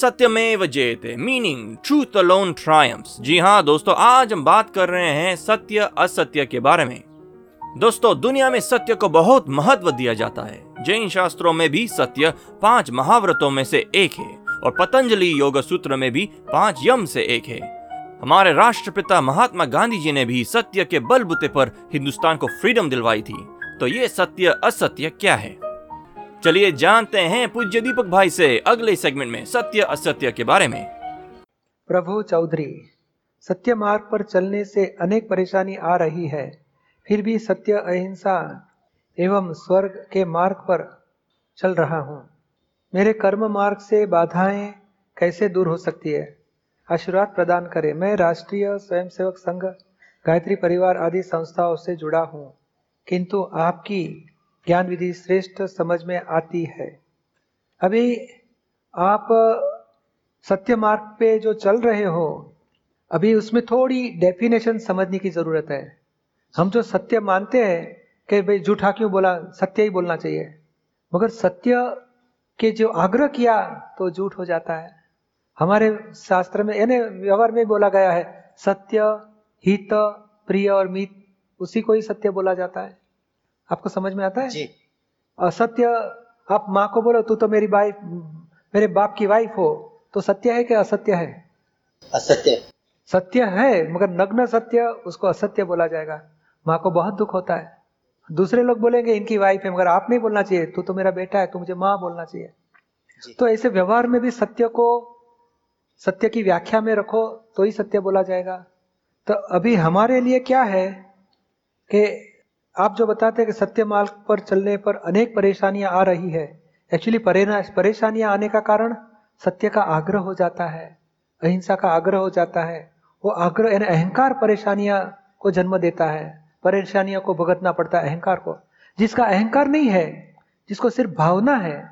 सत्यमेव जयते meaning truth alone triumphs जी हाँ दोस्तों, आज हम बात कर रहे हैं सत्य, असत्य के बारे में। दोस्तों, दुनिया में सत्य को बहुत महत्व दिया जाता है। जैन शास्त्रों में भी सत्य पाँच महाव्रतों में से एक है और पतंजलि योग सूत्र में भी पाँच यम से एक है। हमारे राष्ट्रपिता महात्मा गांधी जी ने भी सत्य के बलबूते पर हिंदुस्तान को फ्रीडम दिलवाई थी। तो ये सत्य, असत्य क्या है? चलिए जानते हैं पूज्य दीपक भाई से अगले सेगमेंट में सत्य, असत्य के बारे में। प्रभु चौधरी, सत्य मार्ग पर चलने से अनेक परेशानी आ रही है, फिर भी सत्य अहिंसा एवं स्वर्ग के मार्ग पर चल रहा हूँ। मेरे कर्म मार्ग से बाधाएँ कैसे दूर हो सकती है? आशीर्वाद प्रदान करें। मैं राष्ट्रीय स्वयंसेवक संघ, गायत्री परिवार आदि संस्थाओं से जुड़ा हूँ, किंतु आपकी ज्ञान विधि श्रेष्ठ समझ में आती है। अभी आप सत्य मार्ग पे जो चल रहे हो, अभी उसमें थोड़ी डेफिनेशन समझने की ज़रूरत है। हम जो सत्य मानते हैं कि भाई झूठा क्यों बोला, सत्य ही बोलना चाहिए। मगर सत्य के जो आग्रह किया तो झूठ हो जाता है। हमारे शास्त्र में, यानी व्यवहार में बोला गया है, सत्य, हित, प्रिय और मित, उसी को ही सत्य बोला जाता है। आपको समझ में आता है? जी। असत्य आप माँ को बोलो तू तो मेरी वाइफ मेरे बाप की वाइफ हो। तो सत्य है कि असत्य है? असत्य। सत्य है मगर नग्न सत्य उसको असत्य बोला जाएगा। माँ को बहुत दुख होता है। दूसरे लोग बोलेंगे इनकी वाइफ है मगर आप नहीं बोलना चाहिए। तू तो मेरा बेटा है तू मुझे माँ बोलना चाहिए। तो ऐसे व्यवहार में भी सत्य को सत्य की व्याख्या में रखो तो ही सत्य बोला जाएगा। तो अभी हमारे लिए क्या है कि आप जो बताते हैं कि सत्य मार्ग पर चलने पर अनेक परेशानियाँ आ रही है एक्चुअली परेशानियाँ आने का कारण सत्य का आग्रह हो जाता है, अहिंसा का आग्रह हो जाता है। वो आग्रह, यानी अहंकार परेशानियाँ को जन्म देता है, परेशानियों को भुगतना पड़ता है अहंकार को। जिसका अहंकार नहीं है, जिसको सिर्फ़ भावना है,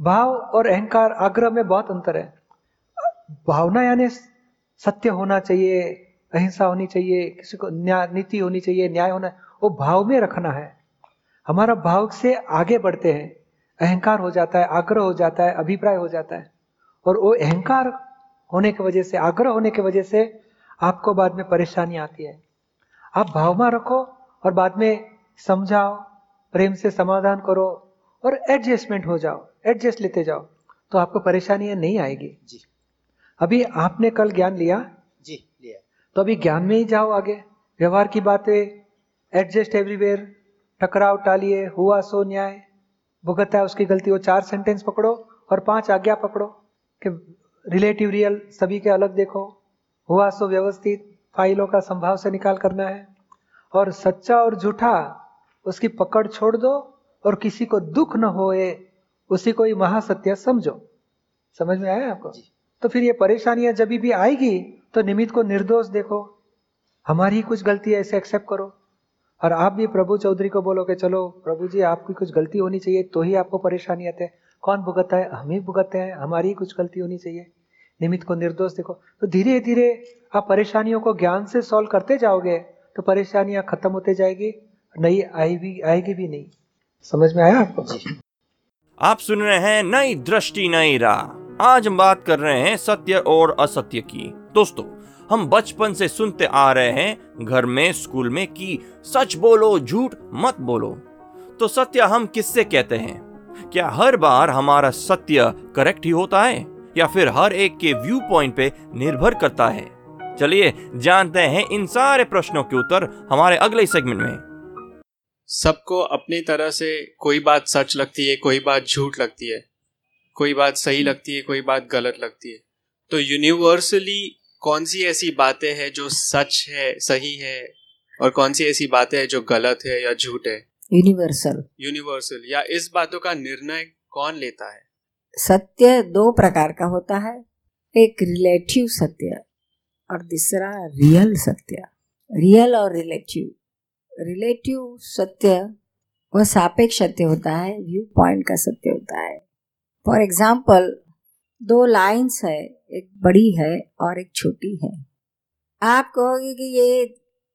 भाव और अहंकार आग्रह में बहुत अंतर है। भावना यानी सत्य होना चाहिए, अहिंसा होनी चाहिए, किसी को न्याय, नीति होनी चाहिए, न्याय होना वो भाव में रखना है। हमारा भाव से आगे बढ़ते हैं। अहंकार हो जाता है आग्रह हो जाता है अभिप्राय हो जाता है। और वो अहंकार होने की वजह से आग्रह होने की वजह से आपको बाद में परेशानी आती है। आप भाव में रखो और बाद में समझाओ प्रेम से समाधान करो और एडजस्टमेंट हो जाओ एडजस्ट लेते जाओ तो आपको परेशानियाँ नहीं आएगी। जी। अभी आपने कल ज्ञान लिया? जी लिया। तो अभी ज्ञान में ही जाओ आगे। व्यवहार की बातें एडजस्ट एवरीवेयर टकराव टालिए हुआ सो न्याय। भुगता है उसकी गलती वो चार सेंटेंस पकड़ो और पाँच आज्ञा पकड़ो कि रिलेटिव रियल सभी के अलग देखो। हुआ सो व्यवस्थित फाइलों का संभाव से निकाल करना है। और सच्चा और झूठा उसकी पकड़ छोड़ दो और किसी को दुख न होए उसी को ही महासत्य समझो। समझ में आया आपको? तो फिर ये परेशानियाँ जब भी आएगी तो निमित्त को निर्दोष देखो। हमारी कुछ गलती है ऐसे एक्सेप्ट करो। और आप भी प्रभु चौधरी को बोलो कि चलो प्रभु जी आपकी कुछ गलती होनी चाहिए तो ही आपको परेशानी आते हैं। कौन भुगतता है? हम ही भुगतते हैं, हमारी कुछ गलती होनी चाहिए। निमित्त को निर्दोष देखो। तो धीरे धीरे आप परेशानियों को ज्ञान से सॉल्व करते जाओगे तो परेशानियाँ खत्म होते जाएगी, नई आई भी आएगी भी नहीं। समझ में आया आपको? आप सुन रहे हैं नई दृष्टि, नई राह। आज हम बात कर रहे हैं सत्य और असत्य की। दोस्तों, हम बचपन से सुनते आ रहे हैं, घर में, स्कूल में कि सच बोलो, झूठ मत बोलो। तो सत्य हम किससे कहते हैं? क्या हर बार हमारा सत्य करेक्ट ही होता है? या फिर हर एक के व्यू पॉइंट पे निर्भर करता है? चलिए जानते हैं इन सारे प्रश्नों के उत्तर हमारे अगले सेगमेंट में। सबको अपनी तरह से कोई बात सच लगती है, कोई बात झूठ लगती है। कोई बात सही लगती है कोई बात गलत लगती है। तो यूनिवर्सली कौन सी ऐसी बातें हैं जो सच है सही है? और कौन सी ऐसी बातें हैं जो गलत है या झूठ है? यूनिवर्सल यूनिवर्सल या इस बातों का निर्णय कौन लेता है? सत्य दो प्रकार का होता है। एक रिलेटिव सत्य और दूसरा रियल सत्य। रियल और रिलेटिव रिलेटिव सत्य वह सापेक्ष सत्य होता है व्यू पॉइंट का सत्य होता है। फॉर एग्ज़ाम्पल दो लाइंस है, एक बड़ी है और एक छोटी है। आप कहोगे कि ये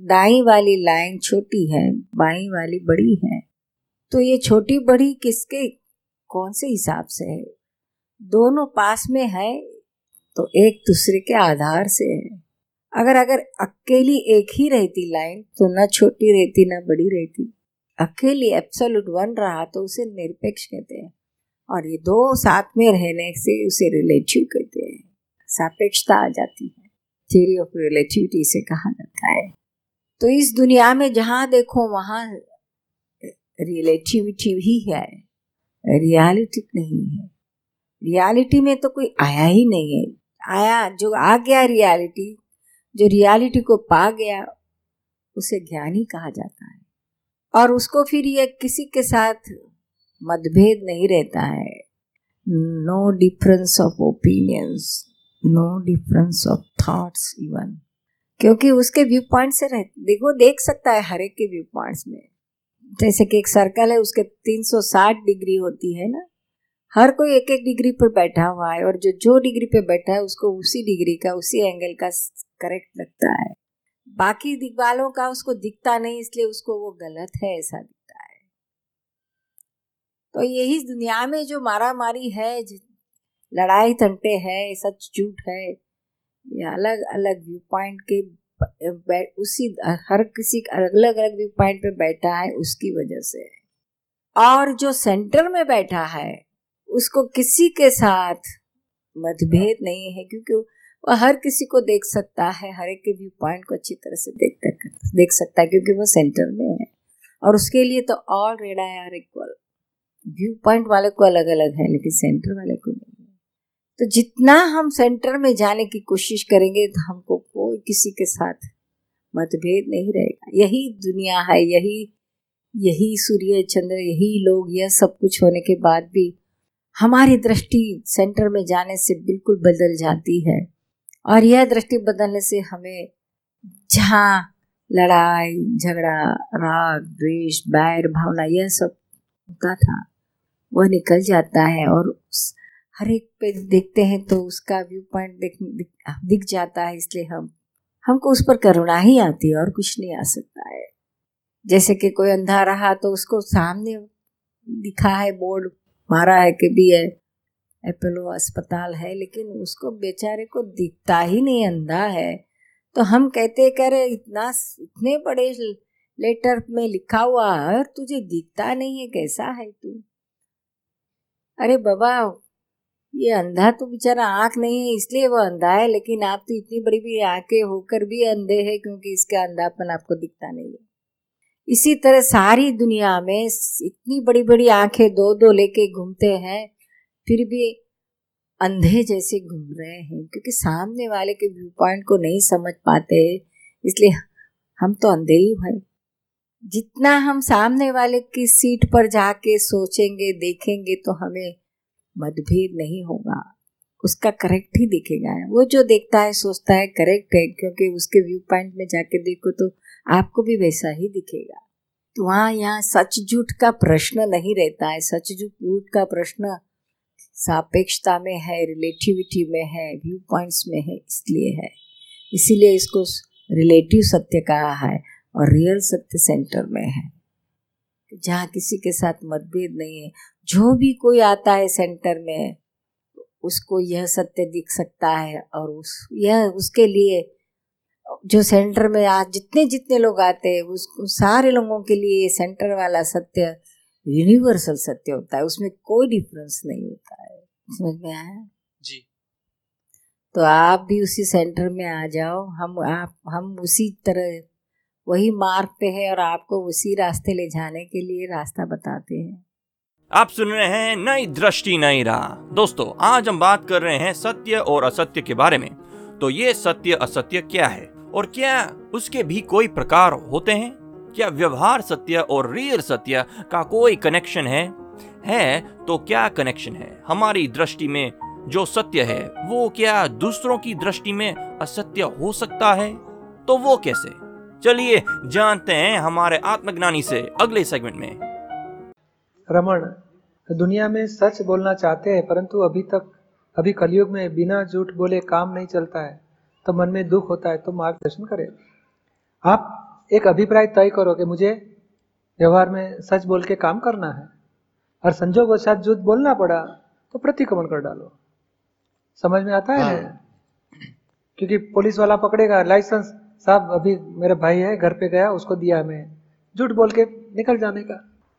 दाई वाली लाइन छोटी है, बाई वाली बड़ी है तो ये छोटी बड़ी किसके? कौन से हिसाब से है? दोनों पास में है तो एक दूसरे के आधार से है। अगर अगर अकेली एक ही रहती लाइन तो न छोटी रहती, ना बड़ी रहती। अकेली एब्सोल्यूट वन रहा तो उसे निरपेक्ष कहते हैं। और ये दो साथ में रहने से उसे रिलेटिव कहते हैं। सापेक्षता आ जाती है। थ्योरी ऑफ़ रिलेटिविटी से कहा जाता है। तो इस दुनिया में जहाँ देखो, वहाँ रिलेटिविटी ही है। रियलिटी नहीं है। रियलिटी में तो कोई आया ही नहीं है। आया, जो आ गया रियलिटी जो रियलिटी को पा गया, उसे ज्ञानी कहा जाता है। और उसको फिर ये किसी के साथ मतभेद नहीं रहता है। No difference of opinions no difference of thoughts even क्योंकि उसके व्यू पॉइंट से रह, देखो, देख सकता है हर एक के व्यू पॉइंट्स में। जैसे कि एक सर्कल है, उसके 360 डिग्री होती है ना? हर कोई एक एक डिग्री पर बैठा हुआ है और जो जो डिग्री पे बैठा है, उसको उसी डिग्री का, उसी एंगल का करेक्ट लगता है। बाकी दिग्वालों का उसको दिखता नहीं, इसलिए उसको वो गलत है ऐसा तो यही दुनिया में जो मारा मारी है लड़ाई तंटे है सच झूठ है, ये अलग अलग व्यू पॉइंट के उसी, हर किसी अलग अलग व्यू पॉइंट पे बैठा है, उसकी वजह से। और जो सेंटर में बैठा है, उसको किसी के साथ मतभेद नहीं है, क्योंकि वह हर किसी को देख सकता है, हर एक के व्यू पॉइंट को अच्छी तरह से देख देख सकता है, क्योंकि वो सेंटर में है। और उसके लिए तो ऑल रेडा आर इक्वल व्यू पॉइंट वाले को अलग अलग है, लेकिन सेंटर वाले को नहीं है। तो जितना हम सेंटर में जाने की कोशिश करेंगे तो हमको कोई किसी के साथ मतभेद नहीं रहेगा। यही दुनिया है, यही यही सूर्य, चंद्र, यही लोग, यह सब कुछ होने के बाद भी हमारी दृष्टि सेंटर में जाने से बिल्कुल बदल जाती है। और यह दृष्टि बदलने से हमें जहाँ लड़ाई, झगड़ा, राग, द्वेष, बैर, भावना, यह सब होता था। वह निकल जाता है और उस हर एक पे देखते हैं तो उसका व्यू पॉइंट दिख, दिख, दिख जाता है इसलिए हम हमको उस पर करुणा ही आती है और कुछ नहीं आ सकता है। जैसे कि कोई अंधा रहा तो उसको सामने दिखा है बोर्ड मारा है कि भी है अपोलो अस्पताल है लेकिन उसको बेचारे को दिखता ही नहीं अंधा है। तो हम कहते करे इतना इतने बड़े लेटर में लिखा हुआ है तुझे दिखता नहीं है कैसा है तू? अरे बाबा, ये अंधा तो बेचारा आँख नहीं है, इसलिए वो अंधा है, लेकिन आप तो इतनी बड़ी बड़ी आँखें होकर भी अंधे हैं, क्योंकि इसका अंधापन आपको दिखता नहीं है। इसी तरह सारी दुनिया में इतनी बड़ी बड़ी आँखें दो दो लेके घूमते हैं, फिर भी अंधे जैसे घूम रहे हैं, क्योंकि सामने वाले के व्यू पॉइंट को नहीं समझ पाते, इसलिए हम तो अंधे ही हैं। जितना हम सामने वाले की सीट पर जाके सोचेंगे, देखेंगे तो हमें मतभेद नहीं होगा। उसका करेक्ट ही दिखेगा। वो जो देखता है, सोचता है करेक्ट है, क्योंकि उसके व्यू पॉइंट में जाके देखो तो आपको भी वैसा ही दिखेगा। तो वहाँ यहाँ सच झूठ का प्रश्न नहीं रहता है। सच झूठ का प्रश्न सापेक्षता में है रिलेटिविटी में है व्यू पॉइंट्स में है, इसलिए है। इसीलिए इसको रिलेटिव सत्य कहा है। और रियल सत्य सेंटर में है। जहाँ किसी के साथ मतभेद नहीं है। जो भी कोई आता है सेंटर में उसको यह सत्य दिख सकता है और उस यह उसके लिए जो सेंटर में आज जितने जितने लोग आते हैं उस सारे लोगों के लिए ये सेंटर वाला सत्य यूनिवर्सल सत्य होता है। उसमें कोई डिफरेंस नहीं होता है। समझ में आया? जी। तो आप भी उसी सेंटर में आ जाओ। हम आप हम उसी तरह वही मार्ग पे है और आपको उसी रास्ते ले जाने के लिए रास्ता बताते हैं। आप सुन रहे हैं नई दृष्टि, नई राह। दोस्तों, आज हम बात कर रहे हैं सत्य और असत्य के बारे में। तो ये सत्य, असत्य क्या है? और क्या उसके भी कोई प्रकार होते हैं? क्या व्यवहार सत्य और रियल सत्य का कोई कनेक्शन है? है तो क्या कनेक्शन है? हमारी दृष्टि में जो सत्य है, वो क्या दूसरों की दृष्टि में असत्य हो सकता है? तो वो कैसे? चलिए जानते हैं हमारे आत्मज्ञानी से अगले सेगमेंट में। रमन दुनिया में सच बोलना चाहते हैं परंतु अभी तक अभी कलयुग में बिना झूठ बोले काम नहीं चलता है तो मन में दुख होता है तो मार्गदर्शन करें। आप एक अभिप्राय तय करो कि मुझे व्यवहार में सच बोल के काम करना है और संजोग वशात झूठ बोलना पड़ा तो प्रतिक्रमण कर डालो। समझ में आता है? हाँ। क्योंकि पुलिस वाला पकड़ेगा लाइसेंस साहब अभी मेरा भाई है घर पे गया उसको दिया मैं झूठ बोल के निकल जाने का।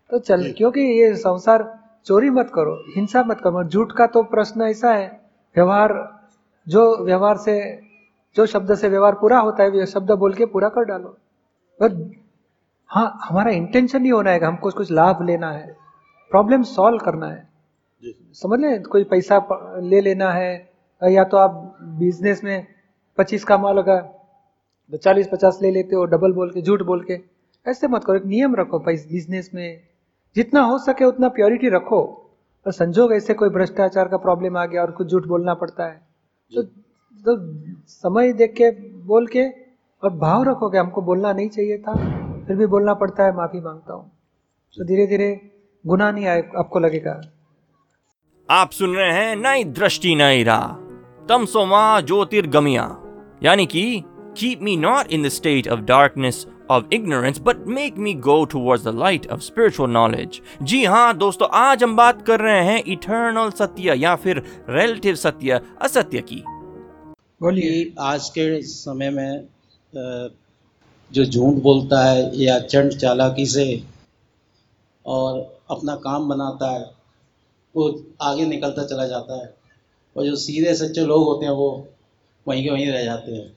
तो चल। क्योंकि ये संसार चोरी मत करो हिंसा मत करो झूठ का तो प्रश्न ऐसा है। व्यवहार जो व्यवहार से जो शब्द से व्यवहार पूरा होता है वे शब्द बोल के पूरा कर डालो। पर हाँ हमारा इंटेंशन नहीं होना है कि हमको कुछ लाभ लेना है प्रॉब्लम सॉल्व करना है। समझ लें कोई पैसा ले लेना है या तो आप बिज़नेस में पच्चीस का माल लगा तो चालीस पचास ले लेते हो डबल बोल के झूठ बोल के। ऐसे मत करो एक नियम रखो भाई बिज़नेस में। जितना हो सके उतना प्योरिटी रखो। और संजोग ऐसे कोई भ्रष्टाचार का प्रॉब्लम आ गया और कुछ झूठ बोलना पड़ता है। तो, तो समय देख के बोल के और भाव रखो कि हमको बोलना नहीं चाहिए था फिर भी बोलना पड़ता है माफ़ी माँगता हूँ। तो धीरे धीरे गुना नहीं आए आपको लगेगा। आप सुन रहे हैं नई दृष्टि नई राह। तमसोमा ज्योतिर्गमिया यानी कि keep me not in the state of darkness of ignorance but make me go towards the light of spiritual knowledge जी हाँ दोस्तों आज हम बात कर रहे हैं इटर्नल सत्य या फिर रिलेटिव सत्य असत्य की। बोलिए। आज के समय में जो झूठ बोलता है या चंड चालाकी से और अपना काम बनाता है वो आगे निकलता चला जाता है। और जो सीधे सच्चे लोग होते हैं वो वहीं के वहीं रह जाते हैं।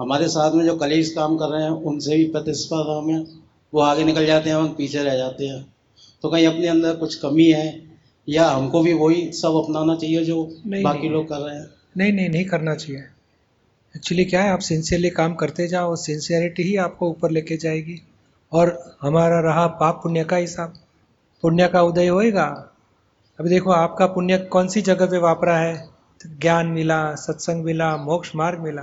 हमारे साथ में जो कलीग्स काम कर रहे हैं उनसे भी प्रतिस्पर्धा में वो आगे निकल जाते हैं हम पीछे रह जाते हैं। तो कहीं अपने अंदर कुछ कमी है या हमको भी वही सब अपनाना चाहिए जो नहीं, बाकी। लोग कर रहे हैं? नहीं नहीं नहीं करना चाहिए। एक्चुअली क्या है आप सिंसियरली काम करते जाओ और सिंसियरिटी ही आपको ऊपर लेके जाएगी। और हमारा रहा पाप पुण्य का हिसाब। पुण्य का उदय होएगा। अभी देखो आपका पुण्य कौन सी जगह पे वापरा है? ज्ञान मिला सत्संग मिला मोक्ष मार्ग मिला।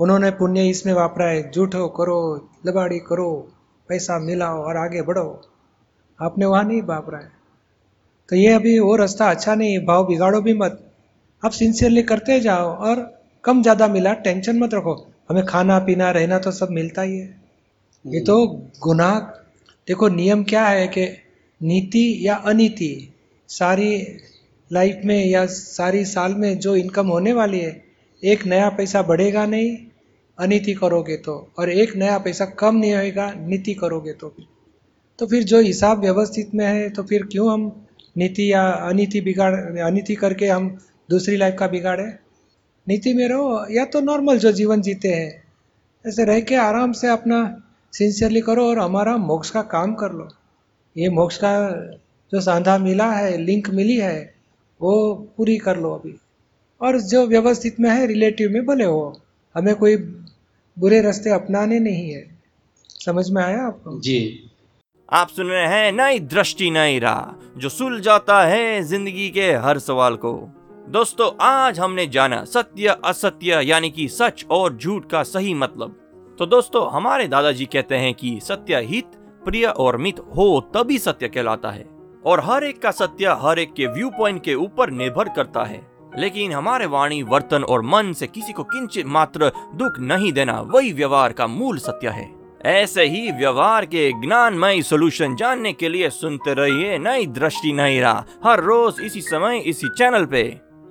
उन्होंने पुण्य इसमें वापरा है झूठो करो, लबाड़ी करो, पैसा मिलाओ और आगे बढ़ो। आपने वहाँ नहीं वापरा है तो ये अभी वो रास्ता अच्छा नहीं है भाव बिगाड़ो भी मत। आप सिंसियरली करते जाओ और कम ज़्यादा मिला टेंशन मत रखो। हमें खाना, पीना, रहना तो सब मिलता ही है। ये तो गुनाह। देखो, नियम क्या है कि नीति या अनीति, सारी लाइफ में या सारी साल में जो इनकम होने वाली है, एक नया पैसा बढ़ेगा नहीं अनीति करोगे तो। और एक नया पैसा कम नहीं होएगा, नीति करोगे तो तो फिर जो हिसाब व्यवस्थित में है तो फिर क्यों हम नीति या अनिति बिगाड़, अनिति करके हम दूसरी लाइफ का बिगाड़े? नीति में रहो, या तो नॉर्मल जो जीवन जीते हैं। ऐसे रह के आराम से अपना सिंसियरली करो और हमारा मोक्ष का काम कर लो। ये मोक्ष का जो सांधा मिला है लिंक मिली है, वो पूरी कर लो अभी। और जो व्यवस्थित में है रिलेटिव में, भले हो। हमें कोई बुरे रास्ते अपनाने नहीं है। समझ में आया आपको? जी। आप सुन रहे हैं नई दृष्टि नई राह जो सुलझाता है ज़िंदगी के हर सवाल को। दोस्तों आज हमने जाना सत्य असत्य यानी कि सच और झूठ का सही मतलब। तो दोस्तों हमारे दादाजी कहते हैं कि सत्य हित प्रिय और मित हो तभी सत्य कहलाता है। और हर एक का सत्य हर एक के व्यू पॉइंट के ऊपर निर्भर करता है। लेकिन हमारे वाणी, वर्तन और मन से किसी को किंचित मात्र दुख नहीं देना, वही व्यवहार का मूल सत्य है। ऐसे ही व्यवहार के ज्ञानमय सॉल्यूशन जानने के लिए सुनते रहिए नई दृष्टि, नई राह। हर रोज इसी समय, इसी चैनल पे।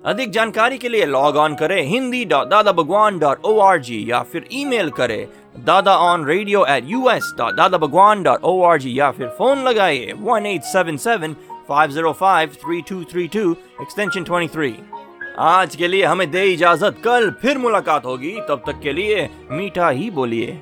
अधिक जानकारी के लिए लॉग ऑन करें Hindi dot Dada Bhagwan dot O R G या फिर ईमेल करें Dada on radio at U S dot Dada Bhagwan dot O R G या फिर फ़ोन लगाइए one eight seven seven five zero five three two three two extension twenty three आज के लिए हमें दे इजाज़त। कल फिर मुलाकात होगी। तब तक के लिए मीठा ही बोलिए।